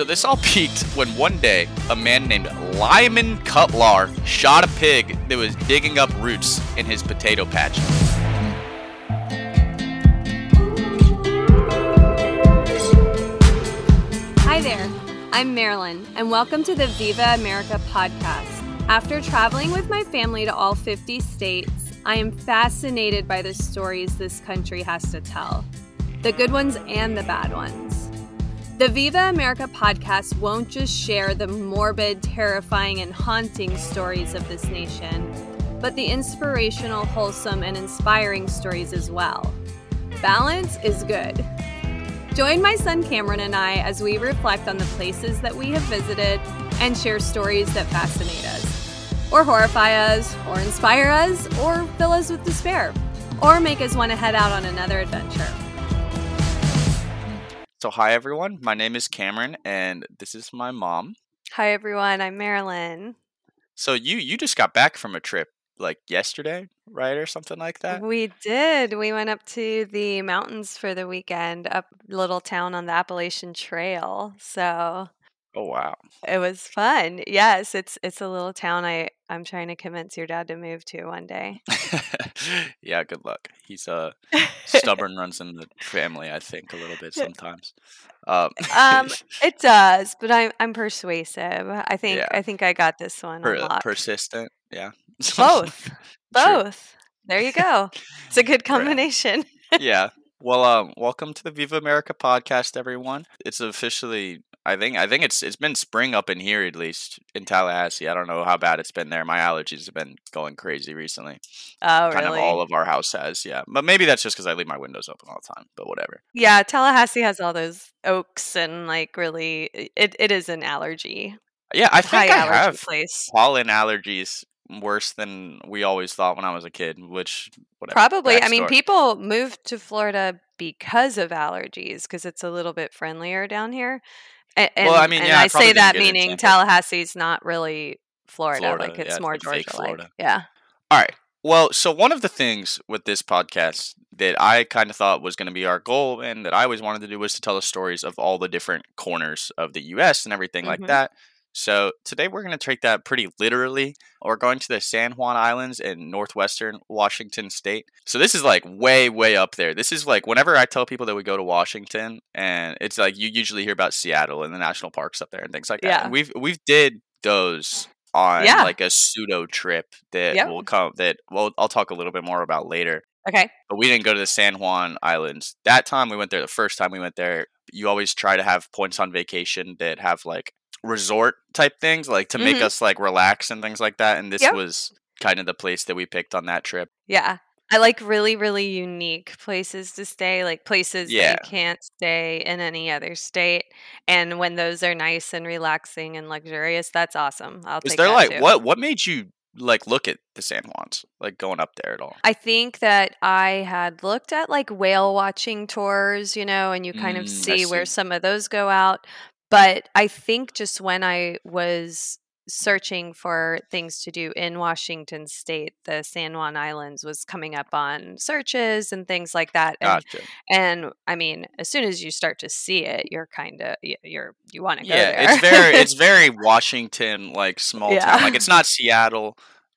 So this all peaked when one day a man named Lyman Cutlar shot a pig that was digging up roots in his potato patch. Hi there, I'm Marilyn, and welcome to the Viva America podcast. After traveling with my family to all 50 states, I am fascinated by the stories this country has to tell the good ones and the bad ones. The Viva America podcast won't just share the morbid, terrifying, and haunting stories of this nation, but the inspirational, wholesome, and inspiring stories as well. Balance is good. Join my son Cameron and I as we reflect on the places that we have visited and share stories that fascinate us, or horrify us, or inspire us, or fill us with despair, or make us want to head out on another adventure. So hi everyone, my name is Cameron and this is my mom. Hi everyone, I'm Marilyn. So you you just got back from a trip like yesterday, right or something like that? We did. We went up to the mountains for the weekend, up little town on the Appalachian Trail. So Oh wow. it was fun. Yes, it's it's a little town I I'm trying to convince your dad to move to one day. yeah, good luck. He's uh stubborn runs in the family, I think, a little bit sometimes. Um, um it does, but I'm I'm persuasive. I think Yeah. I think I got this one per- persistent, yeah. Both. Both. There you go. It's a good combination. yeah. Well, um, welcome to the Viva America podcast, everyone. It's officially, I think, I think it's it's been spring up in here at least in Tallahassee. I don't know how bad it's been there. My allergies have been going crazy recently. Oh, kind really? of all of our house has, yeah. But maybe that's just because I leave my windows open all the time. But whatever. Yeah, Tallahassee has all those oaks and like really it, it is an allergy. Yeah, I think I allergy have place. pollen allergies worse than we always thought when I was a kid. Which whatever. Probably. I mean, people move to Florida because of allergies because it's a little bit friendlier down here. And, Well, I mean, yeah, I I say that meaning Tallahassee's not really Florida. Florida, Like yeah, it's it's more like Georgia like. Yeah. All right. Well, so one of the things with this podcast that I kind of thought was going to be our goal and that I always wanted to do was to tell the stories of all the different corners of the US and everything like Mhm. that. So today we're going to take that pretty literally. We're going to the San Juan Islands in northwestern Washington state. So this is like way, way up there. This is like whenever I tell people that we go to Washington, and it's like you usually hear about Seattle and the national parks up there and things like that. Yeah. And we've we've did those on Yeah. like a pseudo trip that Yep. will come that well I'll talk a little bit more about later. Okay. But we didn't go to the San Juan Islands. That time we went there, the first time we went there, you always try to have points on vacation that have like resort type things, like to make Mhm. us like relax and things like that. And this Yep. was kind of the place that we picked on that trip. Yeah. I like really, really unique places to stay, like places Yeah. you can't stay in any other state. And when those are nice and relaxing and luxurious, that's awesome. I'll Was take there like too. what what made you like look at the San Juans, like going up there at all? I think that I had looked at like whale watching tours, you know, and you kind Mm, of see where some of those go out. But I think just when I was searching for things to do in Washington state, the San Juan Islands was coming up on searches and things like that. And Gotcha. and I mean, as soon as you start to see it, you're kind of you're you want to go Yeah, there. it's very it's very Washington like small Yeah. town. Like it's not Seattle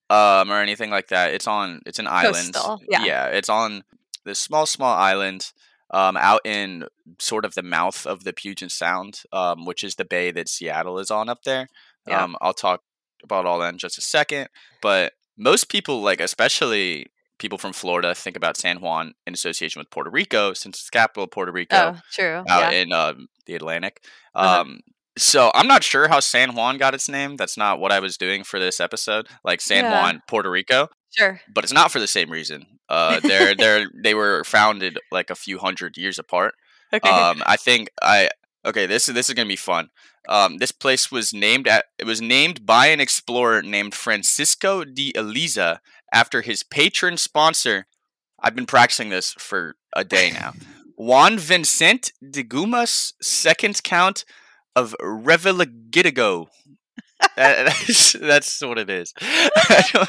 um or anything like that. It's on it's an island. Coastal, yeah. it's on this small small island um out in sort of the mouth of the Puget Sound, um which is the bay that Seattle is on up there. Yeah. Um I'll talk about all that in just a second, but most people like especially people from Florida think about San Juan in association with Puerto Rico since it's the capital of Puerto Rico oh, true. out yeah. in um, the Atlantic. Uh-huh. Um, so I'm not sure how San Juan got its name. That's not what I was doing for this episode. Like San Yeah. Juan, Puerto Rico, Sure. but it's not for the same reason. Uh, they're they're they were founded like a few hundred years apart. Okay. Um, I think I okay. This is this is gonna be fun. Um, this place was named at it was named by an explorer named Francisco de Eliza after his patron sponsor. I've been practicing this for a day now. Juan Vincent de Gumas, second count of Revillagigedo. That- that's, that's what it is. I,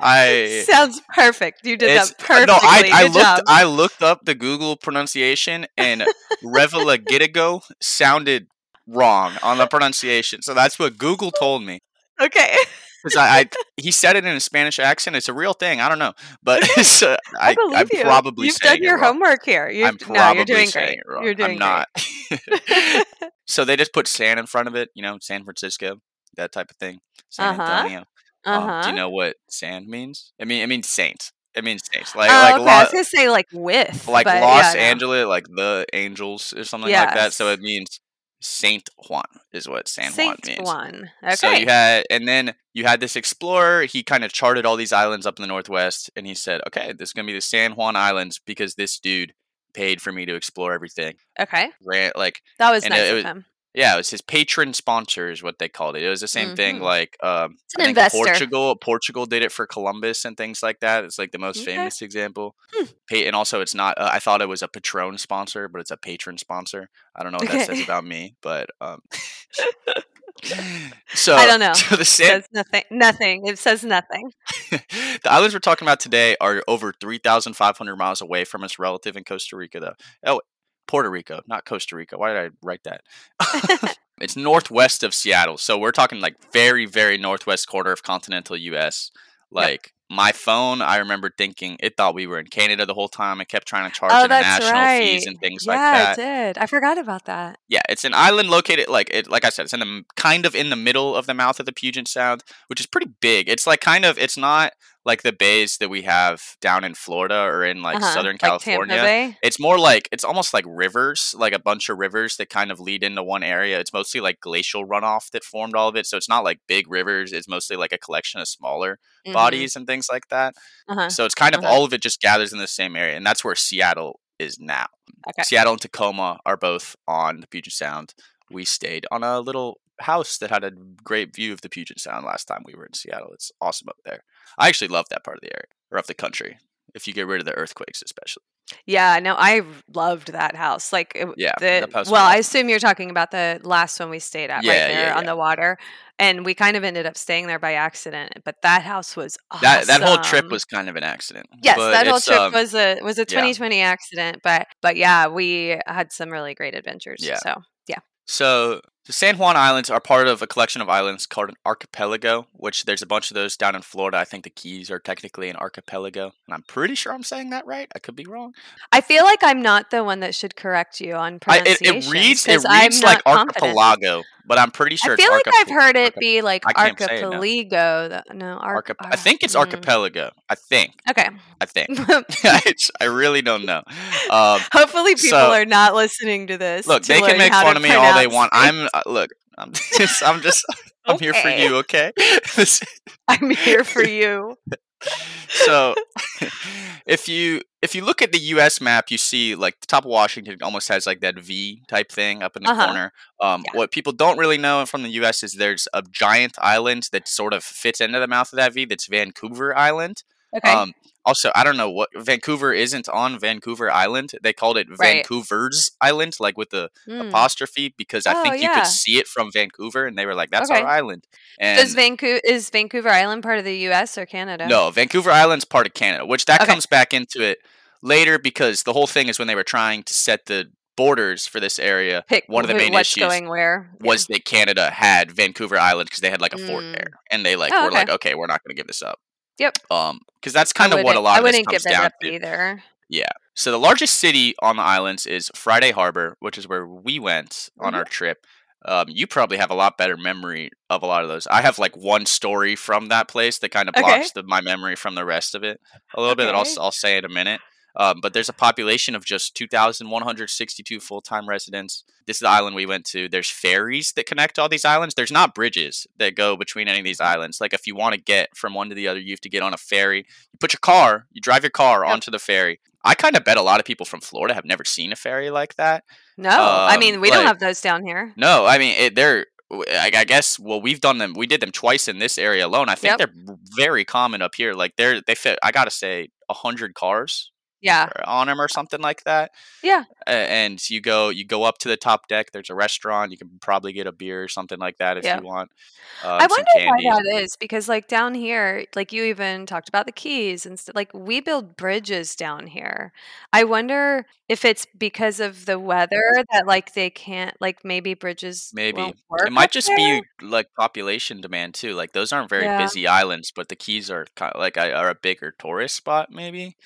I Sounds perfect. You did that perfectly. No, I, I looked. job. I looked up the Google pronunciation, and Revillagigedo sounded wrong on the pronunciation. So that's what Google told me. Okay. Because I, I, he said it in a Spanish accent. It's a real thing. I don't know, but it's, uh, I I, believe I'm you. probably You've done your homework here. You've, I'm no, probably you're doing saying great. it wrong. You're doing I'm not. so they just put San in front of it. You know, San Francisco, that type of thing. San Uh-huh. Antonio. uh Um, huh. do you know what San means? I mean, it means saint. It means saints. Like oh, like okay. Lo- I was gonna say like with, like Los yeah. Angeles, like the angels or something like that. So it means Saint Juan is what San Juan Saint means. Juan. Okay. So you had, and then you had this explorer. He kind of charted all these islands up in the northwest, and he said, "Okay, this is gonna be the San Juan Islands because this dude paid for me to explore everything." okay. Ran like, That was nice it- it of was- him. Yeah, it was his patron sponsor is what they called it. It was the same thing. Mhm. Like, um, I an think investor. Portugal, Portugal did it for Columbus and things like that. It's like the most Okay. famous example. Hmm. Pa- and also, it's not. Uh, I thought it was a patron sponsor, but it's a patron sponsor. I don't know what that says about me, but um. so I don't know. So the It says nothing. Nothing. It says nothing. the islands we're talking about today are over 3,500 miles away from its relative in Costa Rica, though. Oh, Puerto Rico, not Costa Rica. Why did I write that? it's northwest of Seattle. So we're talking like very, very northwest corner of continental US. Like my phone, I remember thinking it thought we were in Canada the whole time. It kept trying to charge Oh, international fees and things yeah, like that. Yeah, it did. I forgot about that. Yeah, it's an island located like it. Like I said, it's in the kind of in the middle of the mouth of the Puget Sound, which is pretty big. It's like kind of. It's not like the bays that we have down in Florida or in like Uh-huh. Southern California. Bay. It's more like it's almost like rivers, like a bunch of rivers that kind of lead into one area. It's mostly like glacial runoff that formed all of it. So it's not like big rivers. It's mostly like a collection of smaller Mhm. bodies and things like that. Uh-huh. So it's kind of Uh-huh. all of it just gathers in the same area, and that's where Seattle is now. Okay. Seattle and Tacoma are both on the Puget Sound. We stayed on a little house that had a great view of the Puget Sound last time we were in Seattle. It's awesome up there. I actually love that part of the area or of the country. If you get rid of the earthquakes, especially. Yeah, no, I loved that house. Like, it, Yeah, the, that house was well, I assume you're talking about the last one we stayed at, Yeah, right there yeah, on yeah. the water, and we kind of ended up staying there by accident. But that house was awesome. That that whole trip was kind of an accident. Yes, but that whole trip um, was a was a yeah. 2020 accident, but but yeah, we had some really great adventures. Yeah. So yeah. So the San Juan Islands are part of a collection of islands called an archipelago, which there's a bunch of those down in Florida. I think the Keys are technically an archipelago, and I'm pretty sure I'm saying that right. I could be wrong. I feel like I'm not the one that should correct you on I, it, pronunciation. it reads it reads like archipelago, but I'm pretty sure I feel like I've heard it be like I it now. archipelago. No, arch- archip- I think it's mm. archipelago. I think. Okay. I think. I really don't know. Um, Hopefully, people so- are not listening to this. look, to they can make fun of me all they want. I'm uh, look. I'm just. I'm just. I'm here for you. Okay. I'm here for you. so if you if you look at the US map you see like the top of Washington almost has like that V type thing up in the Uh-huh. corner um, Yeah. what people don't really know from the US is there's a giant island that sort of fits into the mouth of that V that's Vancouver Island Okay. um, also I don't know what Vancouver isn't on Vancouver Island they called it Right. Vancouver's Island like with the Hmm. apostrophe because I Oh, think you yeah. could see it from Vancouver and they were like that's Okay. our island and Does Vancouver is Vancouver Island part of the U.S. or Canada? no, Vancouver Island's part of Canada, which that Okay. comes back into it later because the whole thing is when they were trying to set the borders for this area Pick one of the main issues going where Yeah. was that Canada had Vancouver Island because they had like a fort Mm. there, and they like Oh, were okay. like, okay, we're not going to give this up. Yep. Um, because that's kind of what a lot I of this wouldn't comes give it down up to. either. Yeah. So the largest city on the islands is Friday Harbor, which is where we went on Mhm. our trip. Um, you probably have a lot better memory of a lot of those. I have like one story from that place that kind of Okay. blocks the, my memory from the rest of it a little bit. That I'll, Okay. I'll say in a minute. Um, but there's a population of just 2,162 full time residents. This is the island we went to. There's ferries that connect all these islands. There's not bridges that go between any of these islands. Like if you want to get from one to the other, you have to get on a ferry. You put your car, you drive your car Yep. onto the ferry. I kind of bet a lot of people from Florida have never seen a ferry like that. No, I Um, mean we don't have those down here. No, I mean it, they're. I, I guess well we've done them. We did them twice in this area alone. I think Yep. they're very common up here. Like they're they fit. I gotta say, a hundred cars Yeah. or on them or something like that. Yeah. And you go you go up to the top deck. There's a restaurant. You can probably get a beer or something like that if Yeah. you want. Um, I wonder candy. why that is because, like, down here, like you even talked about the keys and stuff. Like, we build bridges down here. I wonder if it's because of the weather that, like, they can't, like, maybe bridges Maybe it might just there. be like population demand too. Like those aren't very Yeah. busy islands, but the Keys are kind of like are a bigger tourist spot. Maybe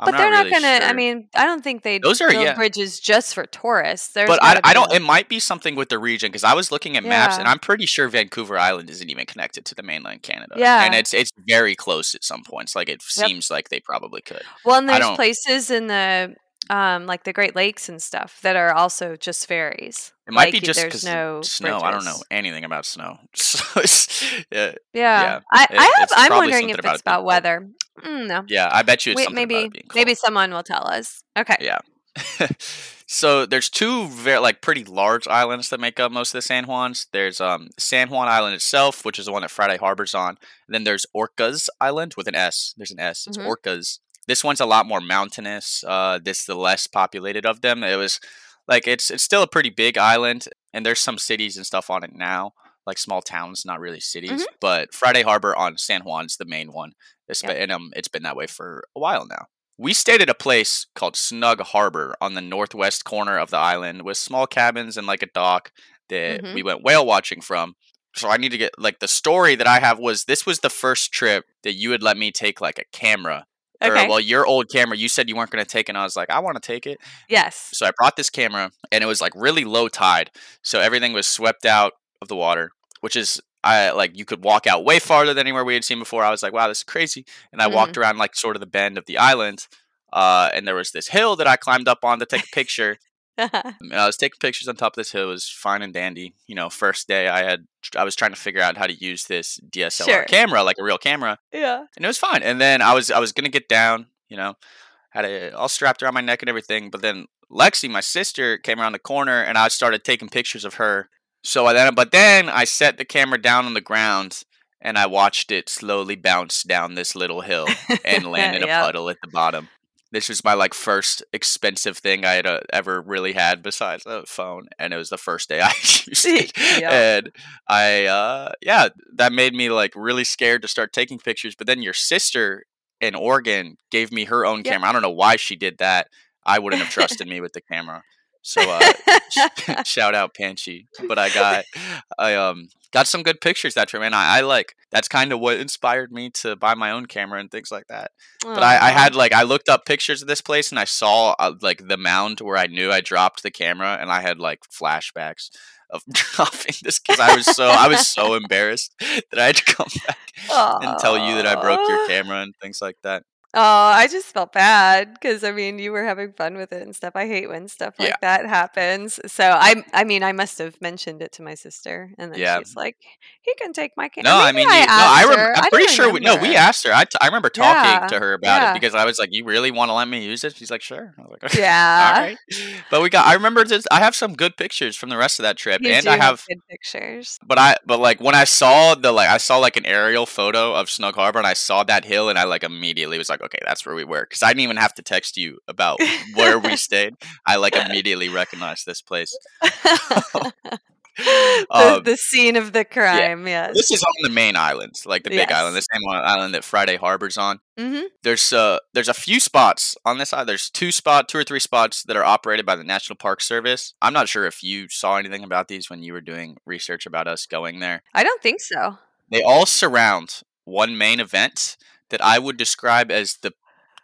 I'm But not they're not really gonna. I mean, I don't think they Those are- build yeah. bridges just for tourists. There's but I, I don't. It might be something with the region because I was looking at maps and I'm pretty sure Vancouver Island isn't even connected to the mainland Canada. Yeah. and it's it's very close at some points. Like it Yep. seems like they probably could. Well, and there's places in the um, like the Great Lakes and stuff that are also just ferries. It might Like, be just because no snow. I don't know anything about snow. So it's, yeah, Yeah, Yeah, I, I have. I'm wondering if it's it about weather. Mm, no, yeah. I bet you it's Wait, something about maybe it being cold. maybe someone will tell us. Okay. Yeah. so there's two very like pretty large islands that make up most of the San Juans. There's um San Juan Island itself, which is the one that Friday Harbor's on. And then there's Orcas Island with an S. There's an S. It's Mhm. Orcas. This one's a lot more mountainous. Uh, this is the less populated of them. It was like it's it's still a pretty big island, and there's some cities and stuff on it now, like small towns, not really cities. Mhm. But Friday Harbor on San Juan's the main one. It's Yep. been, and um, it's been that way for a while now. We stayed at a place called Snug Harbor on the northwest corner of the island with small cabins and like a dock that Mhm. we went whale watching from. So I need to get like the story that I have was this was the first trip that you had let me take like a camera. Okay. Or well, your old camera, you said you weren't going to take it. And I was like, I want to take it. yes. So I brought this camera and it was like really low tide. So everything was swept out of the water, which is I like you could walk out way farther than anywhere we had seen before. I was like, wow, this is crazy. And I walked around like sort of the bend of the island. Uh, and there was this hill that I climbed up on to take a picture. and I was taking pictures on top of this hill. It was fine and dandy. You know, first day I had I was trying to figure out how to use this DSLR Sure. camera, like a real camera yeah. and it was fine. And then I was I was gonna get down, you know, had it all strapped around my neck and everything. But then Lexi, my sister, came around the corner, and I started taking pictures of her. So I then, but then I set the camera down on the ground, and I watched it slowly bounce down this little hill and land in a Yep. puddle at the bottom. This was my like first expensive thing I had uh, ever really had besides a phone, and it was the first day I used it. Yep. And I, uh, yeah, that made me like really scared to start taking pictures. But then your sister in Oregon gave me her own Yep. camera. I don't know why she did that. I wouldn't have trusted me with the camera. So uh, shout out Panchi. But I got I um got some good pictures that trip, and I, I like that's kind of what inspired me to buy my own camera and things like that. But I, I had like I looked up pictures of this place and I saw uh, like the mound where I knew I dropped the camera, and I had like flashbacks of dropping this because I was so I was so embarrassed that I had to come back and tell you that I broke your camera and things like that. Oh, I just felt bad because I mean you were having fun with it and stuff. I hate when stuff like Yeah. that happens. So I, I mean, I must have mentioned it to my sister, and then Yeah. she's like, "He can take my camera." No, I mean, you, no, I rem- I'm pretty sure. We, no, we asked her. I, t- I remember talking to her about yeah. it because I was like, "You really want to let me use it?" She's like, "Sure." I was like, "Okay, Yeah, all right." But we got. I remember. Just, I have some good pictures from the rest of that trip, you and I have. good pictures. But I. But like when I saw the like, I saw like an aerial photo of Snug Harbor, and I saw that hill, and I like immediately was like, "Okay, that's where we were," because I didn't even have to text you about where we stayed. I like immediately recognized this place. the, Um, the scene of the crime. Yes. This is on the main island, like the big island, the same island that Friday Harbor's on. mm-hmm. There's uh there's a few spots on this island. There's two spot, two or three spots that are operated by the National Park Service. I'm not sure if you saw anything about these when you were doing research about us going there. I don't think so. They all surround one main event that I would describe as the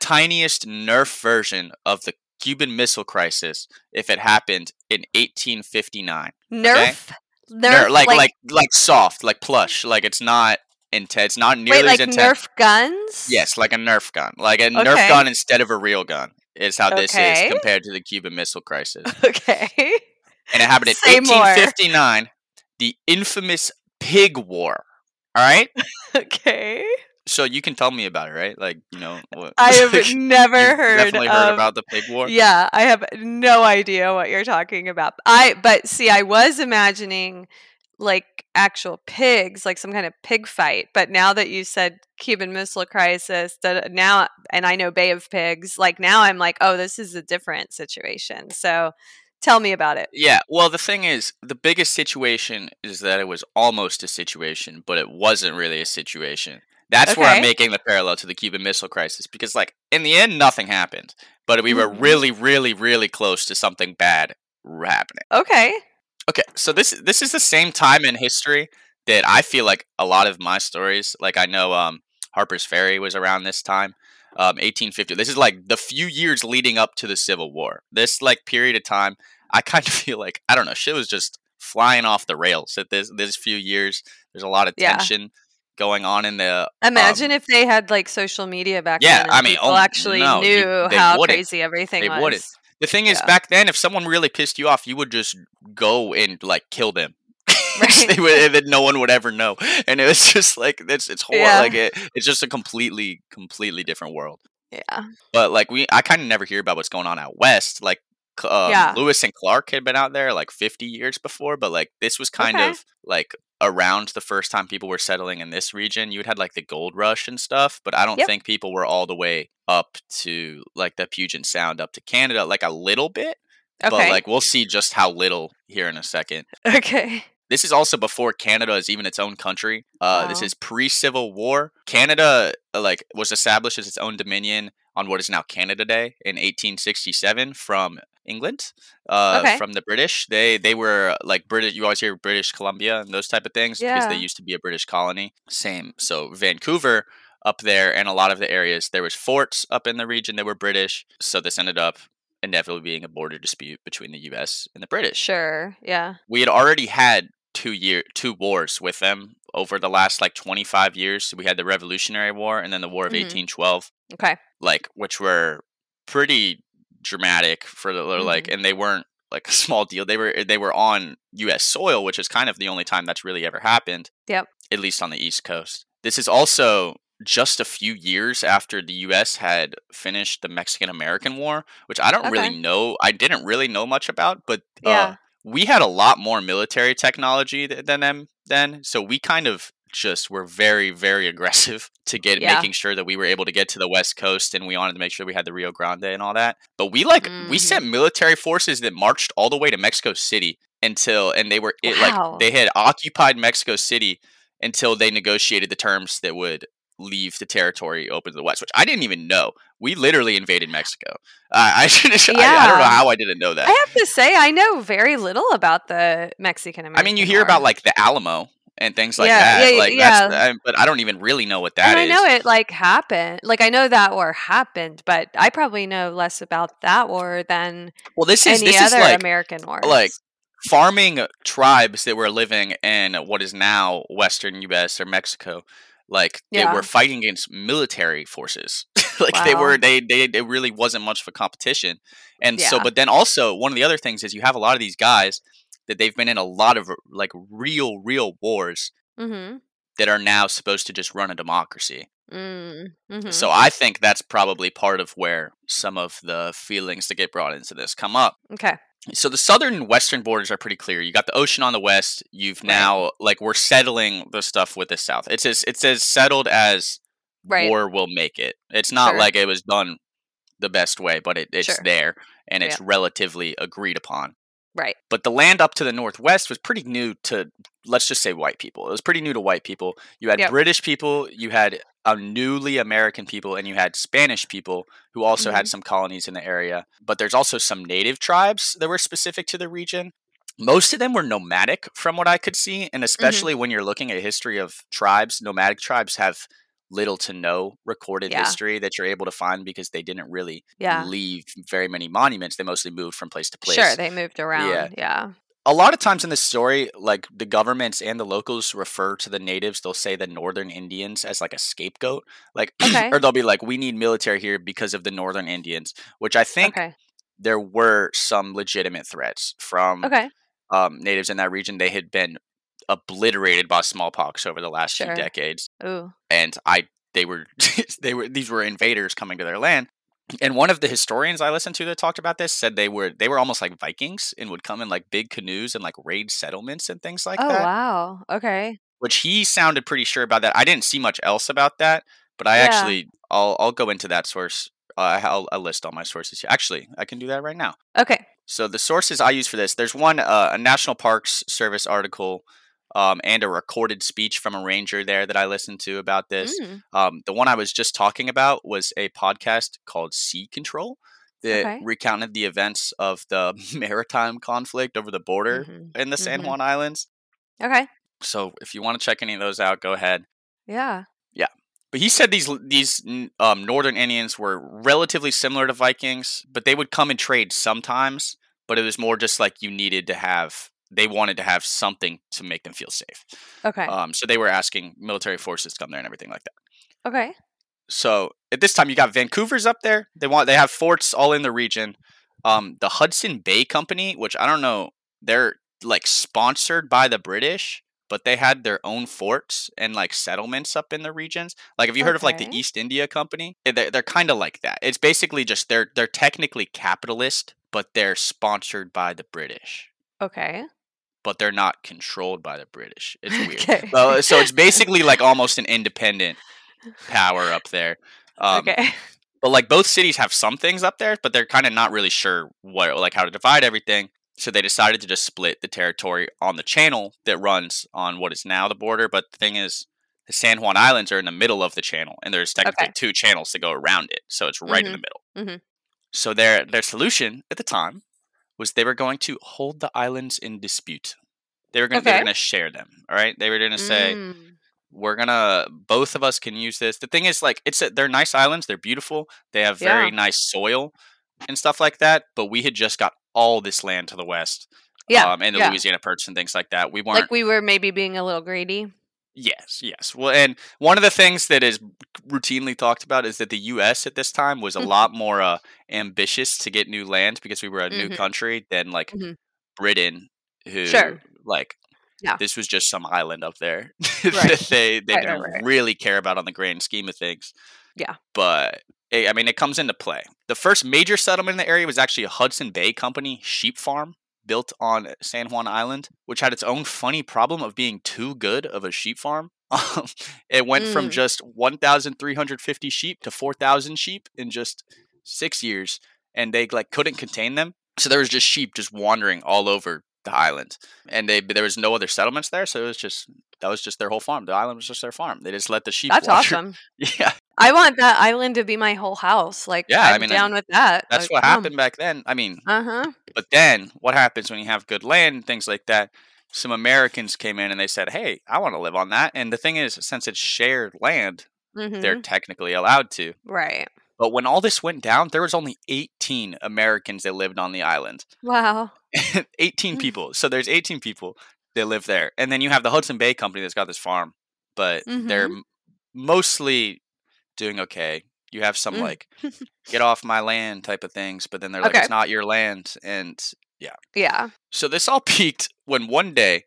tiniest Nerf version of the Cuban Missile Crisis if it happened in 1859. Nerf. Nerf, like, like like soft, like plush, like it's not intense, not nearly wait, like as intense. Nerf guns. Yes, like a Nerf gun, like a Nerf gun instead of a real gun is how this Okay. is compared to the Cuban Missile Crisis, Okay. and it happened in Say more. 1859, the infamous Pig War. All right, okay. So you can tell me about it, right? Like you know, what, I have you never heard. definitely heard of- about the Pig War. Yeah, I have no idea what you're talking about. I but see, I was imagining like actual pigs, like some kind of pig fight. But now that you said Cuban Missile Crisis, that now, and I know Bay of Pigs, like now I'm like, oh, this is a different situation. So tell me about it. Yeah, well, the thing is, the biggest situation is that it was almost a situation, but it wasn't really a situation. That's where I'm making the parallel to the Cuban Missile Crisis because, like, in the end, nothing happened, but we were Mhm. really, really, really close to something bad happening. Okay. Okay, so this this is the same time in history that I feel like a lot of my stories, like I know um, Harper's Ferry was around this time, um, 1850. This is like the few years leading up to the Civil War. This like period of time, I kind of feel like I don't know, shit was just flying off the rails at this this few years. There's a lot of Yeah. Going on in the Imagine um, if they had like social media back Yeah, then. and I mean, people oh, actually no, knew they how wouldn't. crazy everything They was. wouldn't. The thing is, Yeah. back then, if someone really pissed you off, you would just go and like kill them. Right. they would, and then no one would ever know, and it was just like it's it's horrible. Yeah. Like it, it's just a completely completely different world. Yeah. But like we, I kind of never hear about what's going on out west. Like um, Yeah. Lewis and Clark had been out there like 50 years before, but like this was kind Okay. of like around the first time people were settling in this region. You had like the gold rush and stuff, but I don't Yep. think people were all the way up to like the Puget Sound up to Canada, like a little bit. Okay. But like we'll see just how little here in a second. okay. This is also before Canada is even its own country. Uh, This is pre-Civil War. Canada uh, like was established as its own dominion on what is now Canada Day in 1867 from England, uh, Okay. from the British. They they were like British. You always hear British Columbia and those type of things because they used to be a British colony. Same. So Vancouver up there and a lot of the areas there was forts up in the region that were British. So this ended up inevitably being a border dispute between the U.S. and the British Sure. Yeah. we had already had two year two wars with them over the last like 25 years we had the revolutionary war and then the war of Mhm. 1812 Okay. like which were pretty dramatic for the like Mm-hmm. and they weren't like a small deal they were they were on us soil which is kind of the only time that's really ever happened Yep. at least on the east coast this is also just a few years after the US had finished the Mexican American War, which I don't Okay. really know. I didn't really know much about, but uh, Yeah. we had a lot more military technology th- than them then. So we kind of just were very, very aggressive to get Yeah. making sure that we were able to get to the West Coast and we wanted to make sure we had the Rio Grande and all that. But we like we Mhm. sent military forces that marched all the way to Mexico City until and they were it, Wow. like they had occupied Mexico City until they negotiated the terms that would leave the territory open to the west, which I didn't even know. We literally invaded Mexico. Uh, I, should, I, I don't know how I didn't know that. I have to say, I know very little about the Mexican American. I mean, you hear about like the Alamo and things like Yeah, that. yeah, like yeah. that's, I, but I don't even really know what that and is. I know it like happened. Like I know that war happened, but I probably know less about that war than Well, this is any this is like American war. like farming tribes that were living in what is now Western U.S. or Mexico. Like they were fighting against military forces. like they were, they they it really wasn't much of a competition. And so, but then also one of the other things is you have a lot of these guys that they've been in a lot of like real, real wars mm-hmm. that are now supposed to just run a democracy. Mm, hmm So I think that's probably part of where some of the feelings that get brought into this come up. okay, So the southern and western borders are pretty clear. You got the ocean on the west. You've Right. now like we're settling the stuff with the south. It's as it's as settled as right, war will make it. It's not Sure. like it was done the best way, but it, it's Sure. there and it's relatively agreed upon. Right, But the land up to the northwest was pretty new to, let's just say, white people. It was pretty new to white people. You had Yep. British people, you had a newly American people, and you had Spanish people who also had Mhm. some colonies in the area. But there's also some native tribes that were specific to the region. Most of them were nomadic, from what I could see, and especially when you're looking at history of tribes, nomadic tribes have little to no recorded Yeah. history that you're able to find because they didn't really yeah, leave very many monuments. They mostly moved from place to place sure. They moved around. Yeah, yeah. a lot of times in this story, like the governments and the locals refer to the natives, they'll say the northern Indians as like a scapegoat. Like Okay. or they'll be like, We need military here because of the northern Indians. Which I think okay, there were some legitimate threats from okay, um, natives in that region. They had been obliterated by smallpox over the last Sure. few decades. ooh, And I they were they were these were invaders coming to their land. and one of the historians I listened to that talked about this said they were they were almost like Vikings and would come in like big canoes and like raid settlements and things like oh that. Oh wow. Okay. Which he sounded pretty sure about that. I didn't see much else about that, but I Yeah. actually I'll I'll go into that source. Uh, I'll, I'll list all my sources here. Actually, I can do that right now. Okay. So the sources I use for this, there's one uh, a National Parks Service article um, and a recorded speech from a ranger there that I listened to about this. Mm, Um, the one I was just talking about was a podcast called Sea Control that Okay. recounted the events of the maritime conflict over the border mhm. in the San mhm. Juan Islands. Okay. So if you want to check any of those out, go ahead. Yeah. Yeah. But he said these these um, northern Indians were relatively similar to Vikings, but they would come and trade sometimes. But it was more just like you needed to have. They wanted to have something to make them feel safe. Okay. Um, so they were asking military forces to come there and everything like that. okay. So at this time, you got Vancouver's up there. They want they have forts all in the region. Um, the Hudson Bay Company, which I don't know, they're like sponsored by the British, but they had their own forts and like settlements up in the regions. Like, have you heard of like the East India Company? Eh, They're, they're kind of like that. It's basically just they're they're technically capitalist, but they're sponsored by the British, Okay. But they're not controlled by the British. It's weird. Okay. Well, so it's basically like almost an independent power up there. Um, okay. but like both cities have some things up there, but they're kind of not really sure what like how to divide everything. So they decided to just split the territory on the channel that runs on what is now the border. But the thing is, the San Juan Islands are in the middle of the channel, and there's technically Okay. two channels to go around it, so it's right in the middle. mhm. So their their solution at the time was they were going to hold the islands in dispute. They were going Okay. to share them. All right, they were going to say Mm, we're gonna both of us can use this the thing is like it's a, they're nice islands they're beautiful they have very Yeah. nice soil and stuff like that but we had just got all this land to the west Yeah. um, and the yeah. louisiana purchase and things like that we weren't Like we were maybe being a little greedy. Yes yes well and one of the things that is routinely talked about is that the us at this time was a lot more uh, ambitious to get new land because we were a new Mhm. country than like Mhm. britain who Sure. like Yeah. this was just some island up there Right. that they they Right, didn't right, really care about on the grand scheme of things. Yeah. But eh, I mean, it comes into play. The first major settlement in the area was actually a Hudson Bay Company sheep farm built on San Juan Island, which had its own funny problem of being too good of a sheep farm. Um, it went from Mm. just 1,350 sheep to 4,000 sheep in just six years, and they like couldn't contain them. So there was just sheep just wandering all over the island, and they there was no other settlements there, so it was just that was just their whole farm. The island was just their farm. They just let the sheep. That's wander. awesome. Yeah, I want that island to be my whole house. Like Yeah, I I'm mean, down with that. that's Like, what happened back then. I mean, Uh huh. but then what happens when you have good land and things like that? Some Americans came in and they said, "Hey, I want to live on that." And the thing is, since it's shared land, hmm they're technically allowed to. Right. But when all this went down, there was only 18 Americans that lived on the island. Wow. 18 Mm. people. So there's 18 people that live there. And then you have the Hudson Bay Company that's got this farm, but they're Mm-hmm. m- mostly doing okay. You have some Mm. like get off my land type of things, but then they're like Okay. it's not your land and Yeah. Yeah. So this all peaked when one day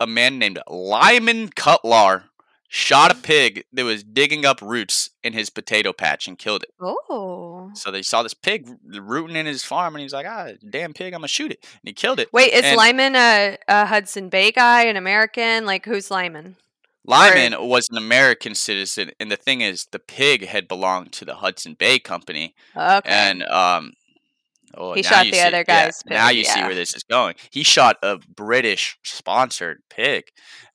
a man named Lyman Cutlar shot a pig that was digging up roots in his potato patch and killed it. Oh. So they saw this pig rooting in his farm, and he's like, "Ah, damn pig, I'm gonna shoot it." And he killed it. Wait, is And- Lyman a, a Hudson Bay guy, an American? Like who's Lyman? Lyman was an American citizen, and the thing is, the pig had belonged to the Hudson Bay Company, Okay. and um, oh, He shot the see- other yeah, guy's now pig, you see where this is going. He shot a British-sponsored pig,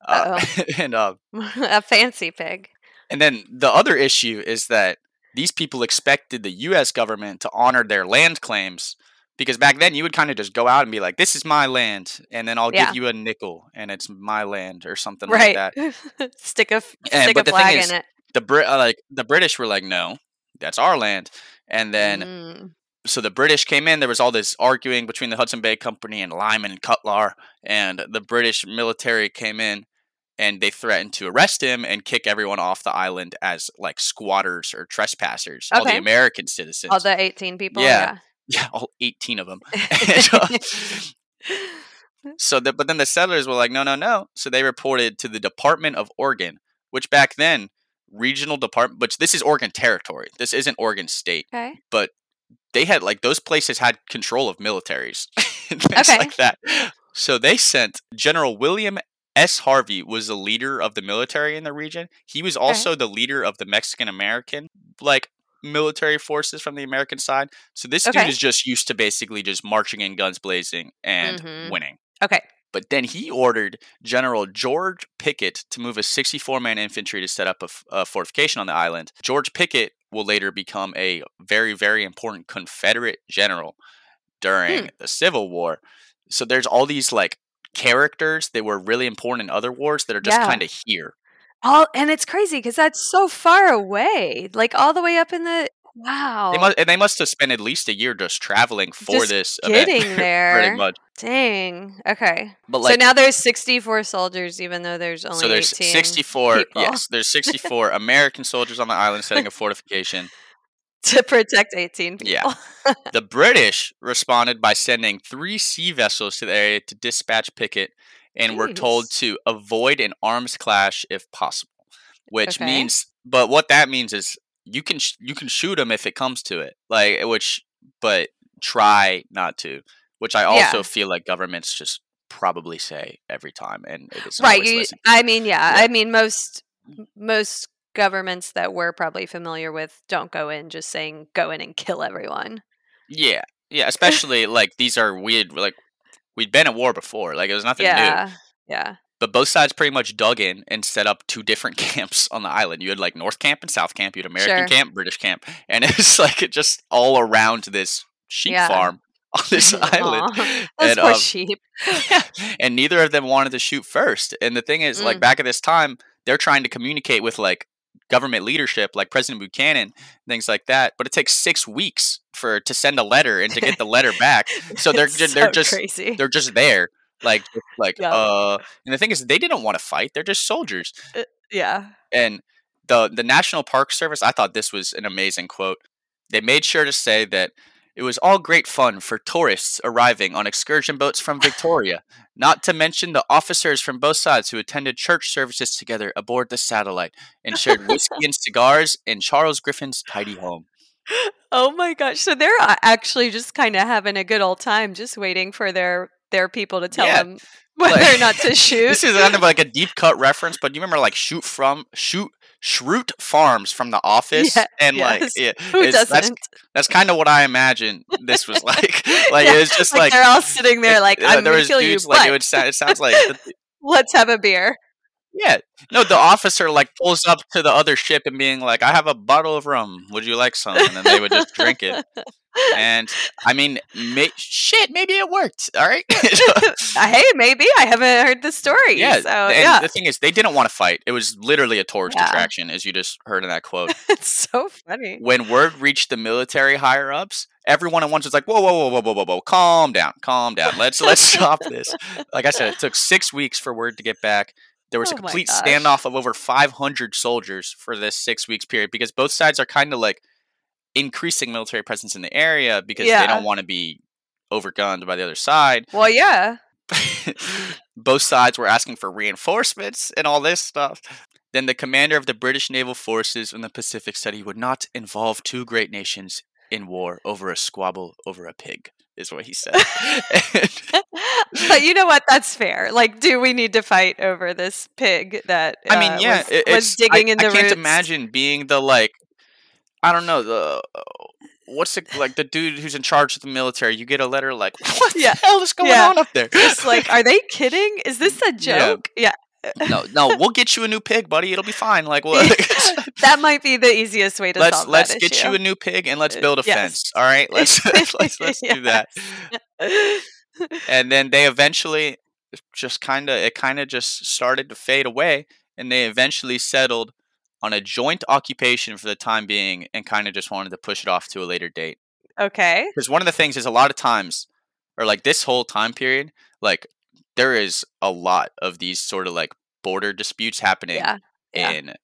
uh, and uh, a fancy pig. and then the other issue is that these people expected the U.S. government to honor their land claims. Because back then you would kind of just go out and be like, "This is my land," and then I'll Yeah. give you a nickel, and it's my land or something right. like that. stick a f- And- stick but a the thing flag is, in it. the Brit uh, like the British were like, no, that's our land. And then Mm. so the British came in. There was all this arguing between the Hudson Bay Company and Lyman and Cutlar, and the British military came in and they threatened to arrest him and kick everyone off the island as like squatters or trespassers. All the American citizens. All the eighteen people. Yeah. yeah, all eighteen of them. Uh, so, the, but then the settlers were like, no, no, no. So they reported to the Department of Oregon, which back then regional department, but this is Oregon territory. This isn't Oregon state. okay. But they had like those places had control of militaries and things Okay. like that. So they sent General William S. Harney was the leader of the military in the region. He was also the leader of the Mexican American like military forces from the American side. So this dude is just used to basically just marching in guns blazing and Mhm. winning. Okay. But then he ordered General George Pickett to move a 64 man infantry to set up a, fortification on the island. George Pickett will later become a very, very important Confederate general during Hmm. the Civil War. So there's all these like characters that were really important in other wars that are just Yeah. kind of here. All and it's crazy because that's so far away, like all the way up in the wow. They must, and they must have spent at least a year just traveling for Just this event. there. pretty much. Dang. Okay. But like, so now there's 64 soldiers, even though there's only so there's 18 64. people Yes, there's 64 American soldiers on the island setting a fortification. to protect 18 people. Yeah. The British responded by sending three sea vessels to the area to dispatch Pickett and we're told to avoid an arms clash if possible. Which Okay. means, but what that means is you can sh- you can shoot them if it comes to it, like which, but try not to. Which I also Yeah. feel like governments just probably say every time, and it is right. You. I mean, yeah, Yeah. I mean, most most governments that we're probably familiar with don't go in just saying go in and kill everyone. Yeah, yeah. Especially like these are weird. Like we'd been at war before. Like it was nothing new. yeah. Yeah. But both sides pretty much dug in and set up two different camps on the island. You had like North Camp and South Camp. You had American Sure. camp, British camp, and it was like it just all around this sheep Yeah. farm on this island. Aw, Those And, poor um, sheep. and neither of them wanted to shoot first. And the thing is, like Mm. back at this time, they're trying to communicate with like government leadership, like President Buchanan, things like that. But it takes six weeks for to send a letter and to get the letter back. So they're It's ju- they're just crazy. they're just there, like like Yeah. uh. And the thing is, they didn't want to fight. They're just soldiers. yeah. And the the National Park Service, I thought this was an amazing quote. They made sure to say that it was all great fun for tourists arriving on excursion boats from Victoria, not to mention the officers from both sides who attended church services together aboard the satellite and shared whiskey and cigars in Charles Griffin's tidy home. Oh my gosh. So they're uh, actually just kind of having a good old time, just waiting for their their people to tell Yeah. them whether or not to shoot. This is kind of like a deep cut reference, but you remember like shoot from shoot Schrute Farms from The Office, Yeah, and like yes. yeah, Who it's- doesn't? that's that's kind of what I imagine this was like. like Yeah, it was just like, they're all sitting there, like uh, I'm there gonna kill you, like but it would sound, it sounds like let's have a beer. yeah no the officer like pulls up to the other ship and being like I have a bottle of rum would you like some and then they would just drink it and I mean may, shit maybe it worked all right uh, hey, maybe I haven't heard the story. yeah so and yeah, the thing is they didn't want to fight it was literally a tourist Yeah. attraction as you just heard in that quote it's so funny. when word reached the military higher ups, everyone at once was like, "Whoa, whoa, whoa, whoa, whoa, whoa, whoa! Calm down, calm down. Let's let's stop this." Like I said, it took six weeks for word to get back. There was a Oh my complete standoff of over 500 soldiers for this six weeks period because both sides are kind of like increasing military presence in the area because they don't want to be overgunned by the other side. Well, yeah, both sides were asking for reinforcements and all this stuff. Then the commander of the British naval forces in the Pacific said he would not involve two great nations in war over a squabble over a pig, is what he said. But you know what? That's fair. Like, do we need to fight over this pig that I mean, uh, yeah, was, it- was it's, digging I, in the I can't roots? imagine being the like, I don't know the. What's it like? The dude who's in charge of the military. You get a letter like, "What Yeah. the hell is going Yeah. on up there?" Just like, are they kidding? Is this a joke? Yeah, no, no, we'll get you a new pig, buddy. It'll be fine. Like, well, that might be the easiest way to let's solve let's get issue. you a new pig and let's Uh, build a yes. fence. All right, let's let's let's do that. And then they eventually just kind of it kind of just started to fade away, and they eventually settled on a joint occupation for the time being, and kind of just wanted to push it off to a later date. okay. Because one of the things is a lot of times, or like this whole time period, like there is a lot of these sort of like border disputes happening Yeah. yeah. in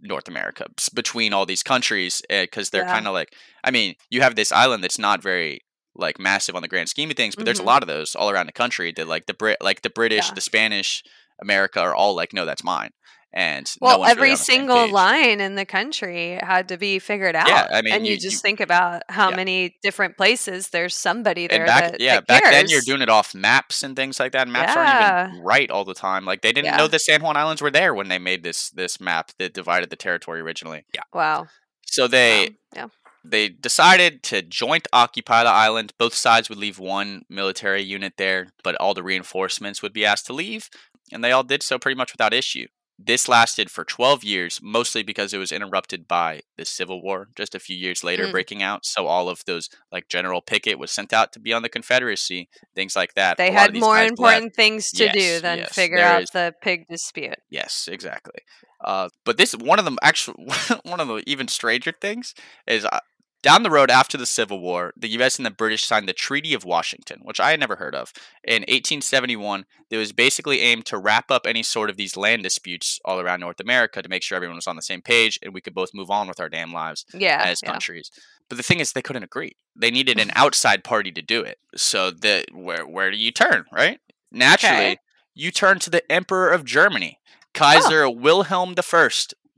North America between all these countries because they're Yeah. kind of like I mean you have this island that's not very like massive on the grand scheme of things but there's a Mhm. lot of those all around the country that like the Brit like the British the Spanish America are all like no that's mine and Well, really every single line in the country had to be figured out. Yeah, I mean, and you, you- just you- think about how yeah. many different places there's somebody there and back that, yeah that back then you're doing it off maps and things like that maps aren't even right all the time like they didn't Yeah. know the san juan islands were there when they made this this map that divided the territory originally yeah Wow. so they wow. Yeah. they decided to joint occupy the island both sides would leave one military unit there but all the reinforcements would be asked to leave and they all did so pretty much without issue this lasted for 12 years mostly because it was interrupted by the civil war just a few years later Mm. breaking out so all of those like general pickett was sent out to be on the confederacy things like that They A had more left. important things to do than yes, figure out is- the pig dispute. Yes, exactly. Uh, but this one of them actually one of the even stranger things is uh, down the road after the Civil War, the U.S. and the British signed the Treaty of Washington, which I had never heard of. In 1871, that was basically aimed to wrap up any sort of these land disputes all around North America to make sure everyone was on the same page and we could both move on with our damn lives Yeah. as yeah. countries. But the thing is, they couldn't agree. They needed an outside party to do it. So the where where do you turn? Right? Naturally, Okay. you turn to the Emperor of Germany, Kaiser oh. Wilhelm I,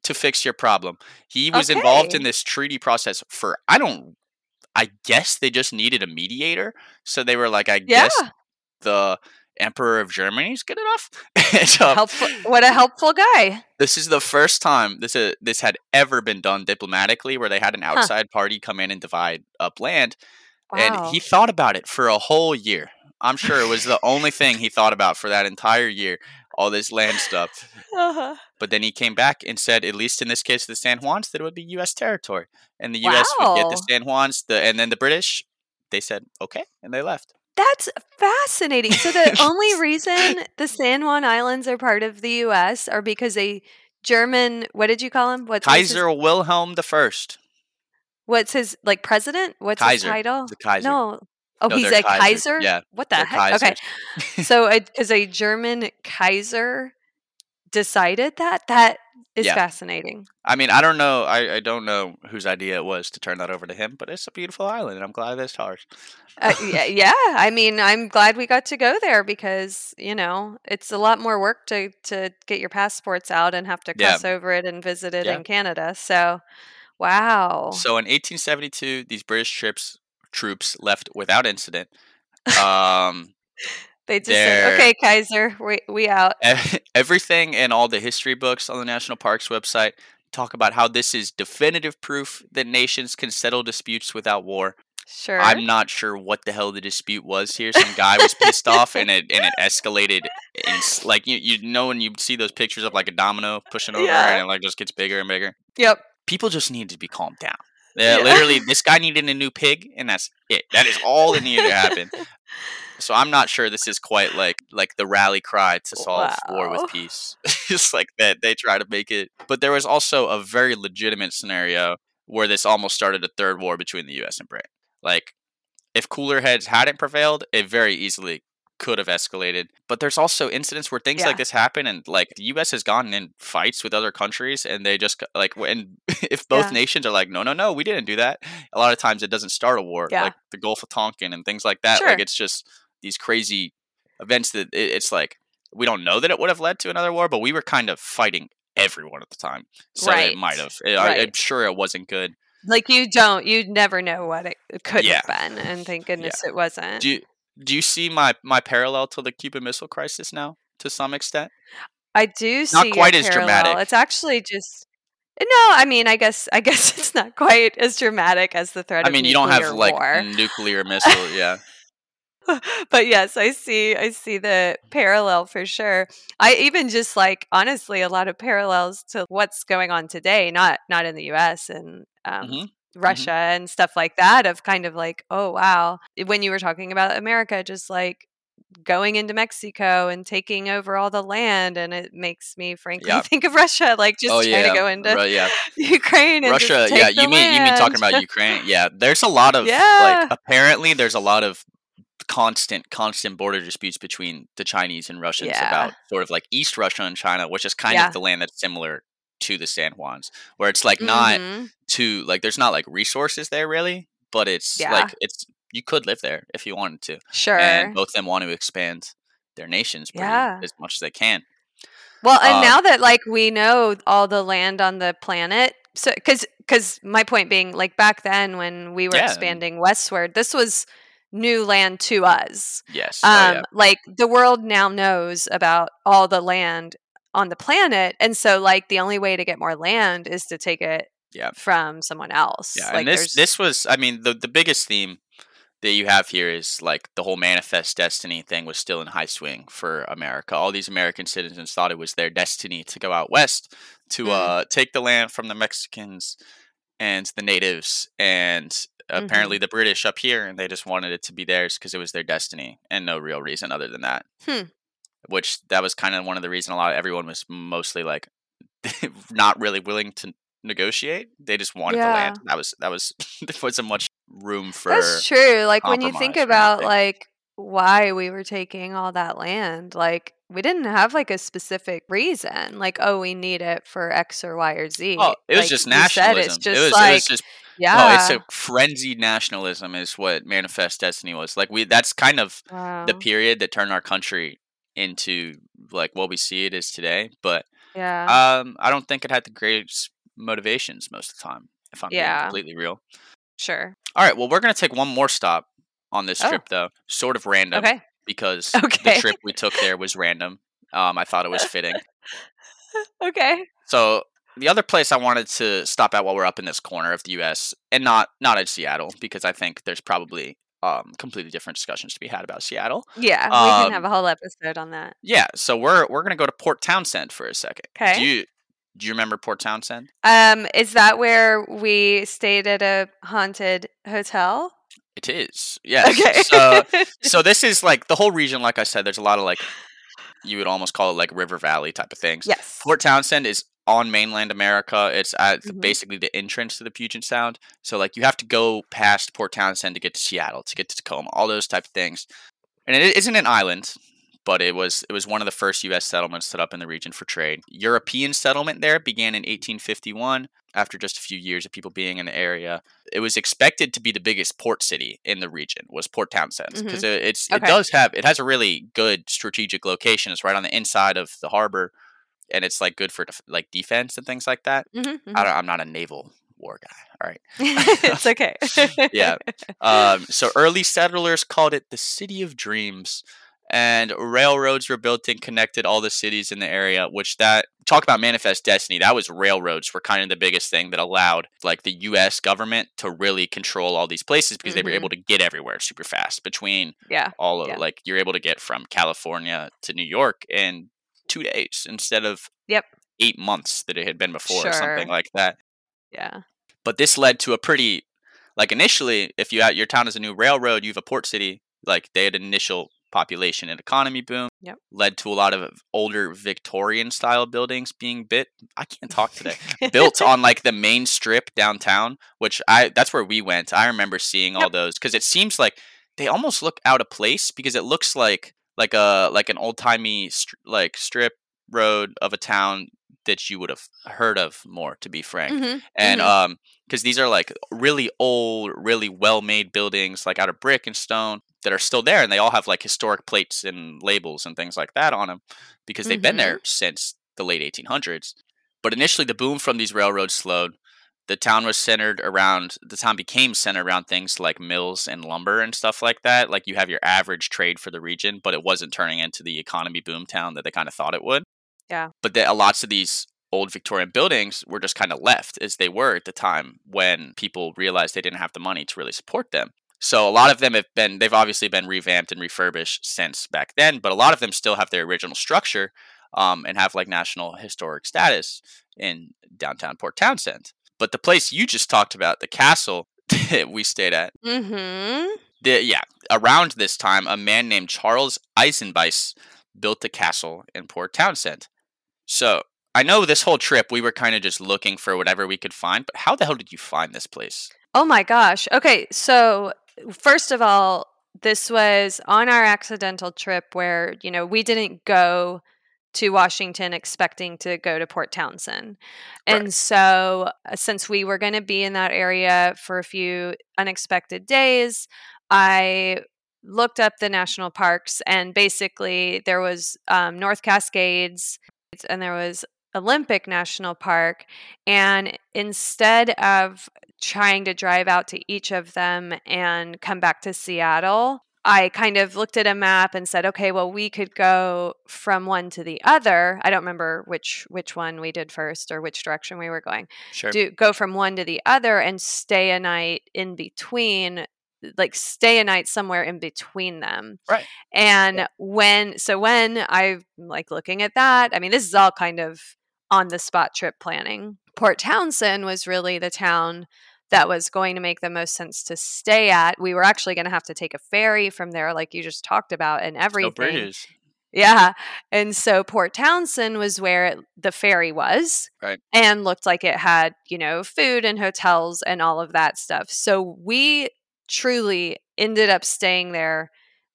to fix your problem. He was involved in this treaty process for I don't. I guess they just needed a mediator, so they were like, I Yeah. guess the Emperor of Germany is good enough. So Helpful. What a helpful guy. this is the first time this uh, this had ever been done diplomatically, where they had an outside party come in and divide up land. Wow. And he thought about it for a whole year. I'm sure it was the only thing he thought about for that entire year, all this land stuff. Uh-huh. But then he came back and said, at least in this case, the San Juans, that it would be U.S. territory, and the U.S. would get the San Juans, the and then the British. They said okay, and they left. That's fascinating. So the only reason the San Juan Islands are part of the U.S. are because a German. What did you call him? What's what's his, Kaiser Wilhelm the First. what's his like president? What's Kaiser. his title? The Kaiser. No. Oh, No, he's a Kaisers. Kaiser. Yeah, What the heck? Okay. So, because a German Kaiser decided that, that is Yeah. fascinating. I mean, I don't know. I, I don't know whose idea it was to turn that over to him, but it's a beautiful island, and I'm glad it's ours. Uh, yeah, yeah, I mean, I'm glad we got to go there because you know it's a lot more work to to get your passports out and have to Yeah. cross over it and visit it Yeah. in Canada. So, wow. So in 1872, these British troops troops left without incident. Um, they just said, "Okay, Kaiser, we we out." everything in all the history books on the National Parks website talk about how this is definitive proof that nations can settle disputes without war. Sure. I'm not sure what the hell the dispute was here. Some guy was pissed off, and it and it escalated. And like you, you know when you see those pictures of like a domino pushing over, Yeah. and it like just gets bigger and bigger. Yep. People just need to be calmed down. Yeah, Yeah. literally, this guy needed a new pig, and that's it. That is all that needed to happen. So I'm not sure this is quite like like the rally cry to solve war with peace. it's like that they try to make it. But there was also a very legitimate scenario where this almost started a third war between the US and Britain. Like if cooler heads hadn't prevailed, it very easily could have escalated. But there's also incidents where things Yeah. like this happen and like the US has gotten in fights with other countries and they just like when if both Yeah. nations are like no no no, we didn't do that. A lot of times it doesn't start a war Yeah. like the Gulf of Tonkin and things like that. Sure. Like it's just these crazy events that it, it's like we don't know that it would have led to another war, but we were kind of fighting everyone at the time, so Right. it might have. Eh, I, I'm sure it wasn't good. Like you don't, you never know what it could Yeah. have been, and thank goodness it wasn't. Do you, do you see my my parallel to the Cuban Missile Crisis now to some extent? I do Not quite as parallel. dramatic. It's actually just no. I mean, I guess I guess it's not quite as dramatic as the threat. I mean, you don't have nuclear like nuclear missile, yeah. but yes, I see. I see the parallel for sure. I even just like honestly a lot of parallels to what's going on today. Not not in the U.S. and um, Mhm. Mm-hmm. Russia and stuff like that. Of kind of like, oh wow, when you were talking about America, just like going into Mexico and taking over all the land, and it makes me frankly Yeah. think of Russia, like oh, just oh trying yeah, to go into Ru- yeah. Ukraine and Russia. Yeah, you mean you mean talking about Ukraine? Yeah, there's a lot of Yeah. like apparently there's a lot of constant constant border disputes between the Chinese and Russians Yeah. about sort of like East Russia and China, which is kind Yeah. of the land that's similar to the San Juans, where it's like not Mhm. too like there's not like resources there really, but it's Yeah. like it's you could live there if you wanted to, sure. and both of them want to expand their nations Yeah. as much as they can. Well, and Um, now that like we know all the land on the planet, so because because my point being, like back then when we were Yeah. expanding westward, this was new land to us. Yes. oh, Um, yeah. like the world now knows about all the land on the planet, and so like the only way to get more land is to take it Yeah. from someone else. Yeah, like and this there's- this was I mean the the biggest theme that you have here is like the whole manifest destiny thing was still in high swing for America. All these American citizens thought it was their destiny to go out west to Mm. uh take the land from the Mexicans and the natives and Mm-hmm. apparently the British up here and they just wanted it to be theirs because it was their destiny and no real reason other than that. Hmm. Which that was kind of one of the reason a lot of everyone was mostly like not really willing to negotiate. They just wanted the land. That was that was there wasn't much room for That's true. Like when you think about like why we were taking all that land, like we didn't have like a specific reason. Like, oh, we need it for X or Y or Z. Oh, it was Like just said, nationalism. It's just it was, like it was just yeah. no, it's a frenzied nationalism is what manifest destiny was. Like we that's kind of wow. the period that turned our country into like what we see it as today. But yeah. um I don't think it had the greatest motivations most of the time, if I'm Yeah. being completely real. sure. All right, well we're gonna take one more stop on this Oh. trip though. Sort of random Okay. because Okay. the trip we took there was random. Um I thought it was fitting. Okay. So the other place I wanted to stop at while we're up in this corner of the U.S. and not not at Seattle because I think there's probably um, completely different discussions to be had about Seattle. Yeah, we Um, can have a whole episode on that. Yeah, so we're we're gonna go to Port Townsend for a second. Okay. Do you do you remember Port Townsend? Um, is that where we stayed at a haunted hotel? It is. Yes. Okay. So so this is like the whole region. Like I said, there's a lot of like you would almost call it like River Valley type of things. yes. Port Townsend is on mainland America. It's at the- Mhm. basically the entrance to the Puget Sound. So like you have to go past Port Townsend to get to Seattle, to get to Tacoma, all those type of things. And it isn't an island, but it was it was one of the first U.S. settlements set up in the region for trade. European settlement there began in 1851. After just a few years of people being in the area, it was expected to be the biggest port city in the region. Was Port Townsend because it, it's it does have it has a really good strategic location. It's right on the inside of the harbor and it's like good for def- like defense and things like that. Mhm, mhm. I don't, I'm not a naval war guy. All right. it's okay. Yeah. Um, so early settlers called it the city of dreams, and railroads were built and connected all the cities in the area. Which that talk about manifest destiny. That was railroads were kind of the biggest thing that allowed like the U.S. government to really control all these places because they were Mhm. able to get everywhere super fast between yeah. all of Yeah. like you're able to get from California to New York in two days instead of Yep. eight months that it had been before or something like that. Yeah. But this led to a pretty like initially, if you out your town is a new railroad, you have a port city. Like they had an initial population and economy boom. Yep. Led to a lot of older Victorian style buildings being bit. I can't talk today. built on like the main strip downtown, which I that's where we went. I remember seeing all those because it seems like they almost look out of place because it looks like like a like an old timey str- like strip road of a town that you would have heard of more. To be frank, Mhm, and mhm. um because these are like really old, really well made buildings like out of brick and stone that are still there, and they all have like historic plates and labels and things like that on them because they've been Mhm. there since the late 1800s. But initially, the boom from these railroads slowed. The town was centered around, the town became centered around things like mills and lumber and stuff like that. Like you have your average trade for the region, but it wasn't turning into the economy boom town that they kind of thought it would. Yeah. But the, lots of these old Victorian buildings were just kind of left as they were at the time when people realized they didn't have the money to really support them. So a lot of them have been, they've obviously been revamped and refurbished since back then, but a lot of them still have their original structure um, and have like national historic status in downtown Port Townsend. But the place you just talked about, the castle that we stayed at, Mhm. the, yeah, around this time, a man named Charles Eisenbeis built a castle in Port Townsend. So I know this whole trip we were kind of just looking for whatever we could find, but how the hell did you find this place? Oh my gosh. Okay, so first of all, this was on our accidental trip where, you know, we didn't go to Washington expecting to go to Port Townsend. And Right. so, uh, since we were going to be in that area for a few unexpected days, I looked up the national parks and basically there was um, North Cascades, and there was Olympic National Park. And instead of trying to drive out to each of them and come back to Seattle, I kind of looked at a map and said, okay, well, we could go from one to the other. I don't remember which which one we did first or which direction we were going. Sure. Do go from one to the other and stay a night in between, like stay a night somewhere in between them. Right. And Yeah. when so when I'm like looking at that, I mean, this is all kind of on the spot trip planning. Port Townsend was really the town that was going to make the most sense to stay at. We were actually going to have to take a ferry from there, like you just talked about, and No everything. Yeah. And so Port Townsend was where it, the ferry was. Right. And looked like it had, you know, food and hotels and all of that stuff. So we truly ended up staying there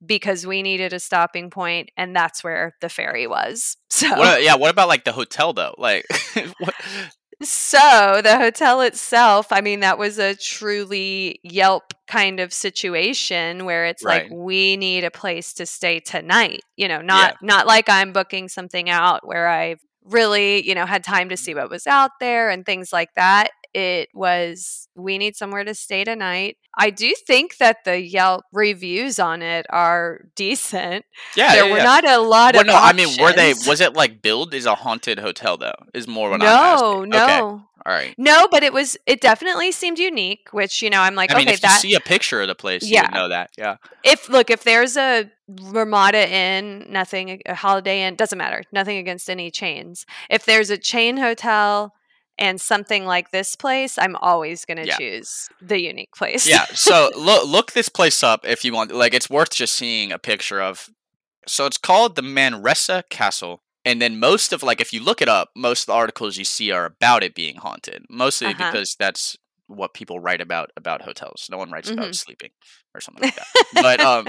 because we needed a stopping point and that's where the ferry was. So What, yeah. What about like the hotel though? Like, what? So the hotel itself, I mean, that was a truly Yelp kind of situation where it's Right. like we need a place to stay tonight. You know, not not like I'm booking something out where I've really, you know, had time to see what was out there and things like that. It was we need somewhere to stay tonight. I do think that the Yelp reviews on it are decent. Yeah. there yeah, were yeah. not a lot Well, of no, I mean, were they? Was it like billed as a haunted hotel though? Is more what I'm no, asking. no. Okay. All right. No, but it was it definitely seemed unique, which you know I'm like I mean, okay if you see a picture of the place, you Yeah. would know that. Yeah. if look if there's a Ramada Inn, nothing a Holiday Inn doesn't matter, nothing against any chains. If there's a chain hotel and something like this place, I'm always going to Yeah. choose the unique place. Yeah. So look look this place up if you want. Like, it's worth just seeing a picture of. So it's called the Manresa Castle. And then most of like if you look it up, most of the articles you see are about it being haunted. Mostly Uh-huh. because that's what people write about about hotels. No one writes Mhm. about sleeping or something like that. but um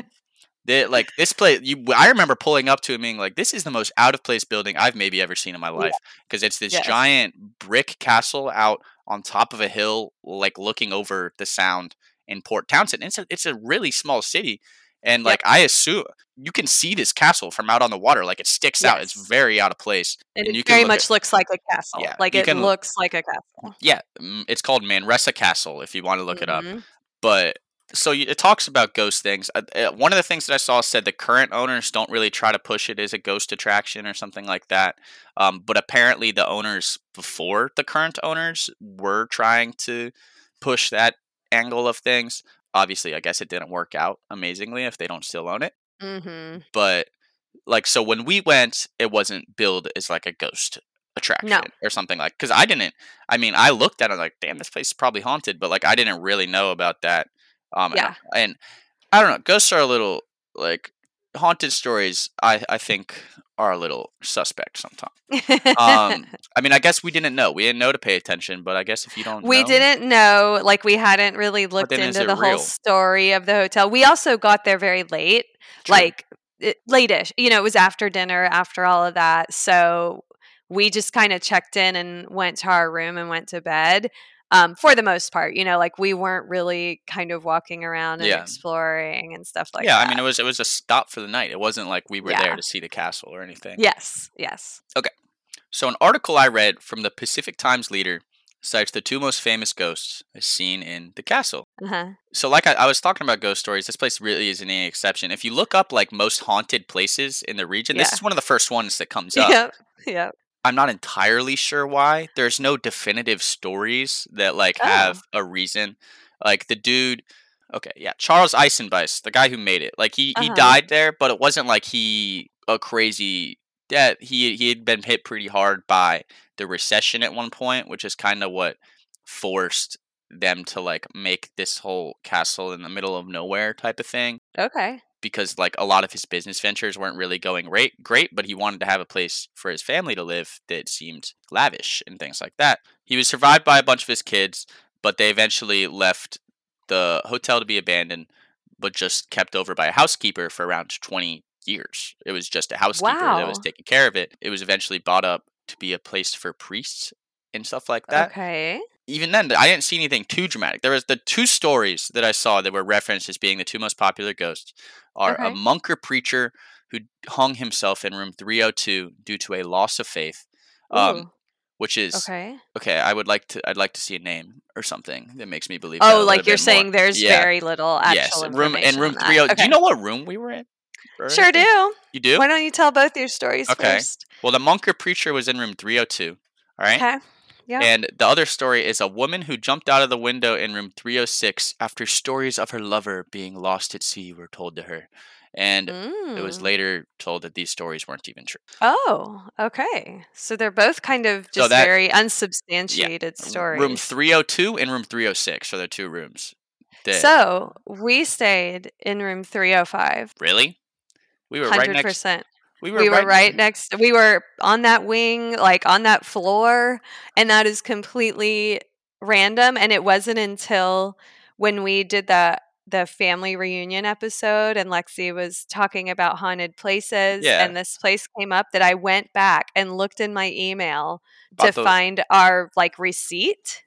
the, like this place you I remember pulling up to it being like this is the most out of place building I've maybe ever seen in my life because it's this Yes. giant brick castle out on top of a hill like looking over the sound in Port Townsend. It's a it's a really small city and Yep. like I assume you can see this castle from out on the water like it sticks out. It's very out of place. and, and it you can very look much at- looks like a castle. Yeah, like it can- looks like a castle. Yeah, mm, it's called Manresa Castle if you want to look it up. Mhm. But so it talks about ghost things. Uh, uh, one of the things that I saw said the current owners don't really try to push it as a ghost attraction or something like that. Um, but apparently, the owners before the current owners were trying to push that angle of things. Obviously, I guess it didn't work out amazingly if they don't still own it. Mhm. But like, so when we went, it wasn't billed as like a ghost attraction or something like. Because I didn't. I mean, I looked at it like, damn, this place is probably haunted. But like, I didn't really know about that. Um, and- Yeah. and I don't know. Ghosts are a little like haunted stories. I I think are a little suspect sometimes. Um, I mean, I guess we didn't know. We didn't know to pay attention. But I guess if you don't, we know- didn't know like we hadn't really looked into the whole story of the hotel we also got there very late True. like it, late-ish you know it was after dinner after all of that so we just kind of checked in and went to our room and went to bed um, for the most part you know like we weren't really kind of walking around and Yeah. exploring and stuff like yeah, that Yeah, I mean, it was it was a stop for the night. It wasn't like we were Yeah. there to see the castle or anything. yes yes Okay. So, an article I read from the Pacific Times Leader cites the two most famous ghosts as seen in the castle. uh-huh. So, like I, I was talking about ghost stories, this place really isn't any exception. If you look up like most haunted places in the region, this is one of the first ones that comes up. yep yep I'm not entirely sure why. There's no definitive stories that like Oh. have a reason. Like the dude, okay, yeah, Charles Eisenbeis, the guy who made it. Like he he Uh-huh. died there, but it wasn't like he a crazy death. He he had been hit pretty hard by the recession at one point, which is kind of what forced them to like make this whole castle in the middle of nowhere type of thing okay because like a lot of his business ventures weren't really going great great but he wanted to have a place for his family to live that seemed lavish and things like that. He was survived by a bunch of his kids but they eventually left the hotel to be abandoned but just kept over by a housekeeper for around 20 years. It was just a housekeeper that was taking care of it. It was eventually bought up to be a place for priests and stuff like that. Okay even then, I didn't see anything too dramatic. There was the two stories that I saw that were referenced as being the two most popular ghosts are a monk or preacher who hung himself in room 302 due to a loss of faith. Um, which is okay. okay. I would like to. I'd like to see a name or something that makes me believe. Oh, like you're bit more. saying there's Yeah. very little actual yes, room in room on that. 30. Do you know what room we were in? Sure anything? do. You do? Why don't you tell both your stories Okay. first? Well, the monk or preacher was in room 302. All right. Okay. Yeah. And the other story is a woman who jumped out of the window in room 306 after stories of her lover being lost at sea were told to her. And it was Mm. later told that these stories weren't even true. Oh, okay. So they're both kind of So just that- very unsubstantiated stories. Room 302 and room 306 are the two rooms. That, So we stayed in room 305. really? We were right Hundred next. We were, We were right, right next. We were on that wing, like on that floor, and that is completely random. And it wasn't until when we did the the family reunion episode, and Lexi was talking about haunted places, Yeah. and this place came up that I went back and looked in my email About to find our like receipt.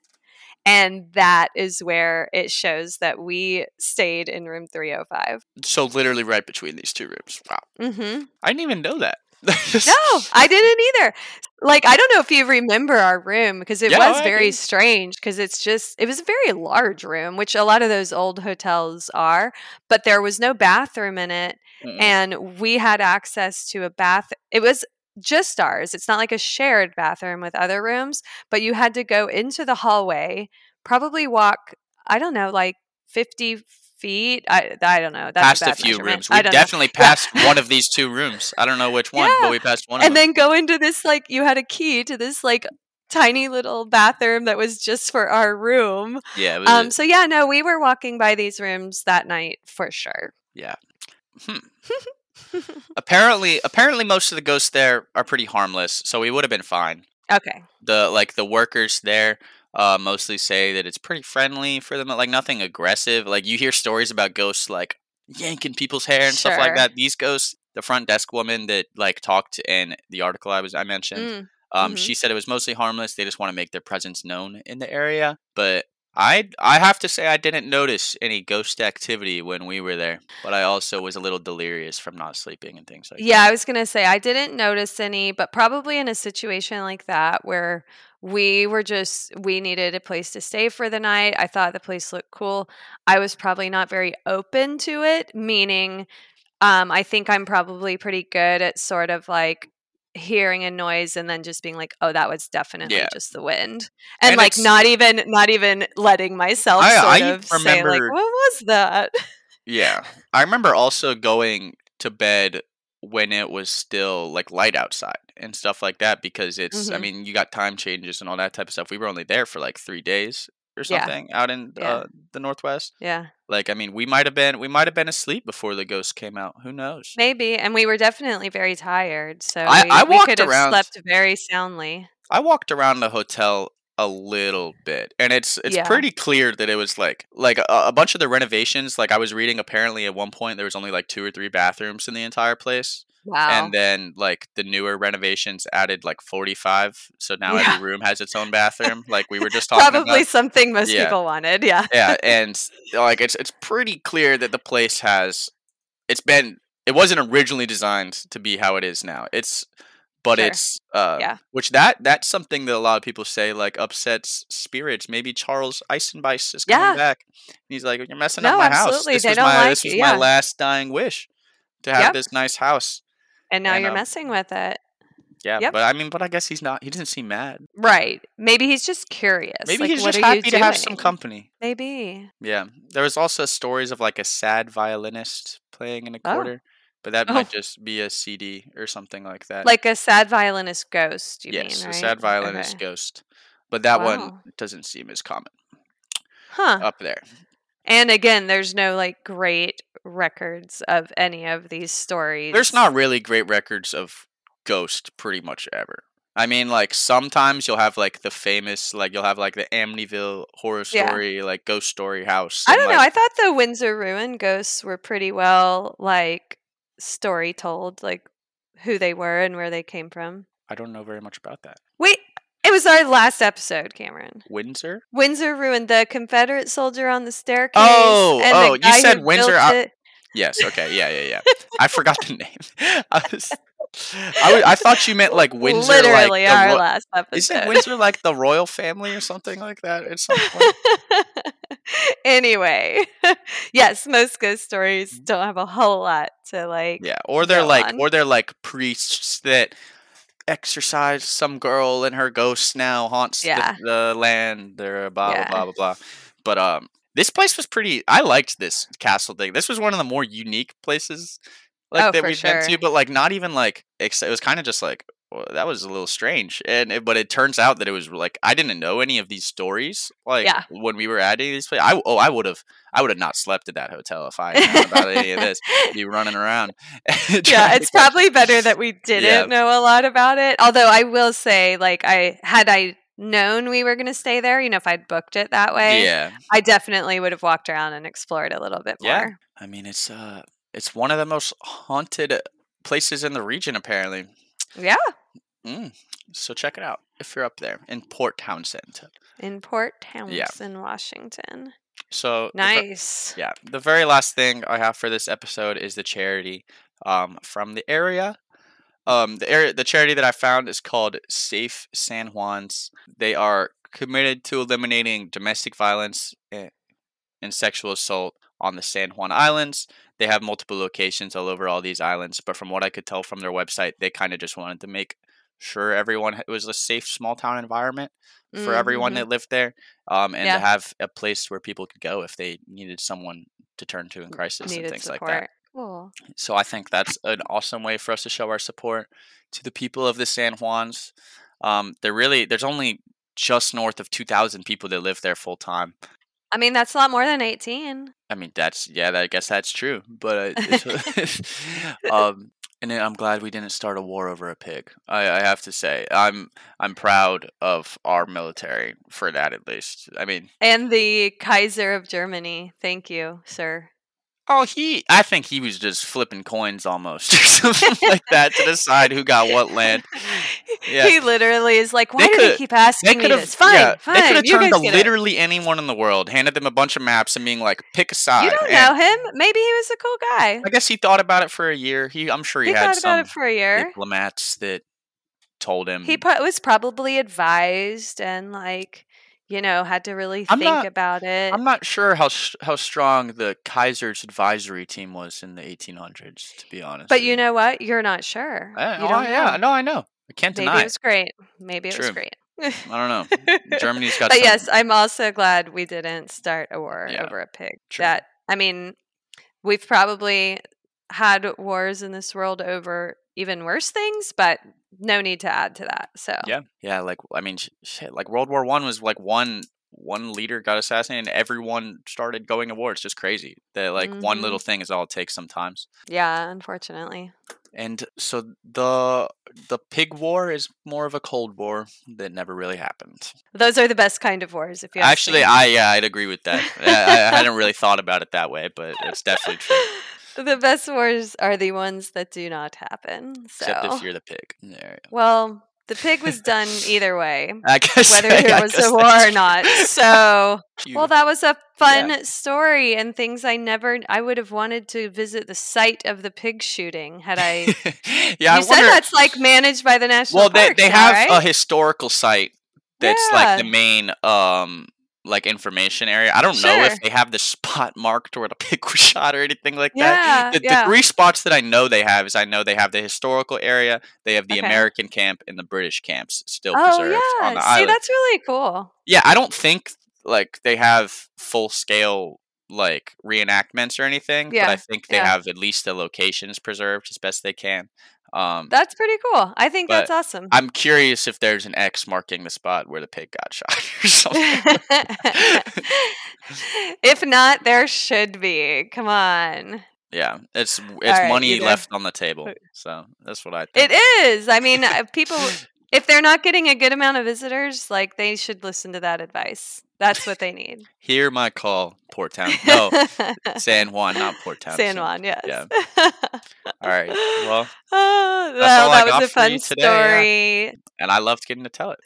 And that is where it shows that we stayed in room 305. So literally right between these two rooms. Wow. Mm-hmm. I didn't even know that. No, I didn't either. Like, I don't know if you remember our room because it Yeah, was I very strange because it's just, it was a very large room, which a lot of those old hotels are, but there was no bathroom in it. Mm-mm. And we had access to a bath. It was just ours. It's not like a shared bathroom with other rooms, but you had to go into the hallway, probably walk, I don't know, like 50 feet. I, I don't know. That's Passed a, a few rooms. We don't know. definitely passed one of these two rooms. I don't know which one, Yeah. but we passed one of and then go into this like you had a key to this like tiny little bathroom that was just for our room. yeah, Um so yeah, no, we were walking by these rooms that night for sure. hmm. apparently, apparently most of the ghosts there are pretty harmless, so we would have been fine. Okay. The like the workers there uh, mostly say that it's pretty friendly for them, like nothing aggressive. Like you hear stories about ghosts like yanking people's hair and stuff like that. These ghosts, the front desk woman that like talked in the article I was I mentioned, Mm, Um, Mhm. She said it was mostly harmless. They just want to make their presence known in the area. But I, I have to say, I didn't notice any ghost activity when we were there. But I also was a little delirious from not sleeping and things like that. Yeah, I was going to say I didn't notice any, but probably in a situation like that where we were just we needed a place to stay for the night. I thought the place looked cool. I was probably not very open to it, meaning um I think I'm probably pretty good at sort of like hearing a noise and then just being like, "Oh, that was definitely Yeah. just the wind." And, And like not even not even letting myself I- sort I of say like, remember- "What was that?" Yeah. I remember also going to bed when it was still like light outside and stuff like that because it's, I Mhm. mean, you got time changes and all that type of stuff. We were only there for like three days or Yeah. something out in Yeah. uh, the Northwest. Yeah. Like, I mean, we might have been, we might have been asleep before the ghost came out. Who knows? Maybe, and we were definitely very tired, so I- we, I we walked could have around- slept very soundly. I walked around the hotel a little bit, and it's it's Yeah. pretty clear that it was like like a, a bunch of the renovations. Like I was reading, apparently at one point there was only like two or three bathrooms in the entire place, Wow. and then like the newer renovations added like forty five. So now Yeah. every room has its own bathroom. like we were just talking Probably about. something most Yeah. people wanted. Yeah. yeah, and like it's it's pretty clear that the place has it's been it wasn't originally designed to be how it is now. It's but Sure. it's uh Yeah. which that that's something that a lot of people say like upsets spirits. Maybe Charles Eisenbeis is coming Yeah. back. He's like, You're messing No, up my house. This They was don't my like this was my last dying wish to have Yep. this nice house. And now And, you're um, messing with it. Yeah, Yep. but I mean, but I guess he's not. He doesn't seem mad. Right. Maybe he's just curious. Maybe like, he's just happy to have some company. Maybe. Yeah, there was also stories of like a sad violinist playing in a Oh. quarter, but that Oh. might just be a CD or something like that. Like a sad violinist ghost, you yes, mean, a sad violinist Okay. ghost, but that one doesn't seem as common Huh. up there. And again, there's no like great records of any of these stories. There's not really great records of ghost pretty much ever. I mean, like sometimes you'll have like the famous, like you'll have like the Amityville horror Yeah. story, like ghost story house. I don't know. like- I thought the Windsor Ruin ghosts were pretty well like story told, like who they were and where they came from. I don't know very much about that. Wait, it was our last episode, Cameron. Windsor. Windsor ruined the Confederate soldier on the staircase. Oh, oh, you said Windsor, I- uh, Yes. Okay. Yeah. Yeah. Yeah. I forgot the name. I was. I, I thought you meant like Windsor. Literally like our ro- last Isn't episode. Windsor like the royal family or something like that at some point? anyway, yes, most ghost stories mm-hmm. don't have a whole lot to like. Yeah, or they're like, on. or they're like priests that exorcise some girl and her ghost now haunts Yeah. the, the land. They're blah Yeah. blah blah blah blah. But um, this place was pretty. I liked this castle thing. This was one of the more unique places like Oh, that we've been to. But like, not even like it was kind of just like. Well, that was a little strange, and it, but it turns out that it was like I didn't know any of these stories. Like Yeah. when we were at any of these places, I oh I would have I would have not slept at that hotel if I had known about any of this. Be running around. yeah, it's probably better that we didn't Yeah. know a lot about it. Although I will say, like, I had I known we were going to stay there, you know, if I'd booked it that way, Yeah, I definitely would have walked around and explored a little bit Yeah. more. I mean it's uh it's one of the most haunted places in the region apparently. Yeah, Mm. So check it out if you're up there in Port Townsend. in Port Townsend, Washington. So the Nice. yeah, the very last thing I have for this episode is the charity um, from the area. Um, the area, the charity that I found is called Safe San Juans. They are committed to eliminating domestic violence eh, and sexual assault on the San Juan Islands. They have multiple locations all over all these islands, but from what I could tell from their website, they kind of just wanted to make sure everyone it was a safe small town environment for everyone Mhm. that lived there, um, and Yeah. to have a place where people could go if they needed someone to turn to in crisis and things support. like that. Cool. So I think that's an awesome way for us to show our support to the people of the San Juans. Um, they're really there's only just north of 2,000 people that live there full time. I mean, that's a lot more than 18. I mean, that's yeah, I guess that's true. But uh, um, and I'm glad we didn't start a war over a pig. I, I have to say, I'm I'm proud of our military for that at least. I mean, And the Kaiser of Germany. Thank you, sir. Oh, he I think he was just flipping coins almost or something like that to decide who got what land. Yeah. He literally is like, why They do could- keep asking me this? Fine, yeah, fine. they could have turned to get it." literally anyone in the world, handed them a bunch of maps, and being like, "Pick a side." You don't and know him. Maybe he was a cool guy. I guess he thought about it for a year. He, I'm sure he, He had thought some about it for a year. diplomats that told him. He was probably advised and like, you know, had to really I'm think not- about it. I'm not sure how how strong the Kaiser's advisory team was in the 1800s, to be honest. but you know what? You're not sure. I, you oh, yeah, know. no, I know. I can't Maybe deny. Maybe it was great. Maybe it was great. I don't know. Germany's got but some- yes, I'm also glad we didn't start a war Yeah, over a pig. true. That I mean, we've probably had wars in this world over even worse things, but no need to add to that. So Yeah, yeah. Like I mean, shit. Like World War One was like one one leader got assassinated, and everyone started going to war. It's just crazy that like one Mhm. little thing is all it takes sometimes. yeah, unfortunately. And so the the pig war is more of a cold war that never really happened. Those are the best kind of wars. If you Actually. I yeah, I'd agree with that. I, I hadn't really thought about it that way, but it's definitely true. The best wars are the ones that do not happen. So, Except if you're the pig. There. well, the pig was done either way, I guess whether I there was a war or not. So, true. well, that was a fun story and things I never. I would have wanted to visit the site of the pig shooting had I. yeah, I you said wonder. that's like managed by the national. well, they they have right? a historical site that's like the main um like information area. I don't know if they have the spot marked where the pig was shot or anything like yeah, that. The, the three spots that I know they have is I know they have the historical area, they have the Okay. American camp, and the British camps still Oh preserved on yeah, the see, island. that's really cool. Yeah, I don't think like they have full scale like reenactments or anything, yeah. but I think they yeah. have at least the locations preserved as best they can. Um, That's pretty cool. I think that's awesome. I'm curious if there's an X marking the spot where the pig got shot or something. if not, there should be. Come on. yeah, it's it's right, money left on the table, so that's what I think. It is. I mean, uh, people, if they're not getting a good amount of visitors, like they should listen to that advice. That's what they need. Hear my call, Port Town. No, San Juan, not Port Town. San Juan, yes. yeah. All right. Well, Oh, That's well, that was a fun yeah. story. and I loved getting to tell it.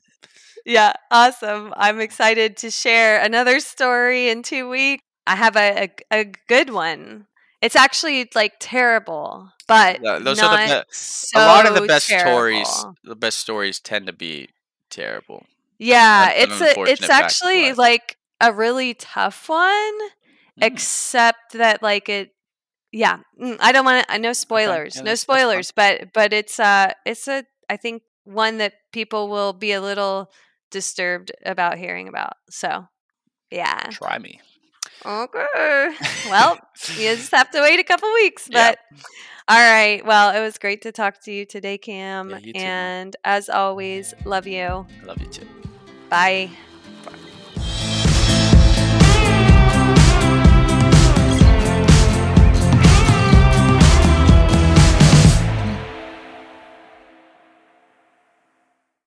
Yeah, awesome. I'm excited to share another story in two weeks. I have a, a, a good one. It's actually like terrible, but those are the be- so a lot of the best stories. The best stories tend to be terrible. Yeah, That's it's a it's unfortunate fact of actually like a really tough one, Mhm. except that like it yeah, mm, I don't want to no spoilers. yeah, no that's- that's fine. spoilers, but but it's uh it's a I think one that people will be a little disturbed about hearing about. So, yeah. Try me. Okay. Well, you just have to wait a couple weeks, Yeah. but all right. Well, it was great to talk to you today, Cam. Yeah, you too, man. and as always, love you. I love you too. Bye.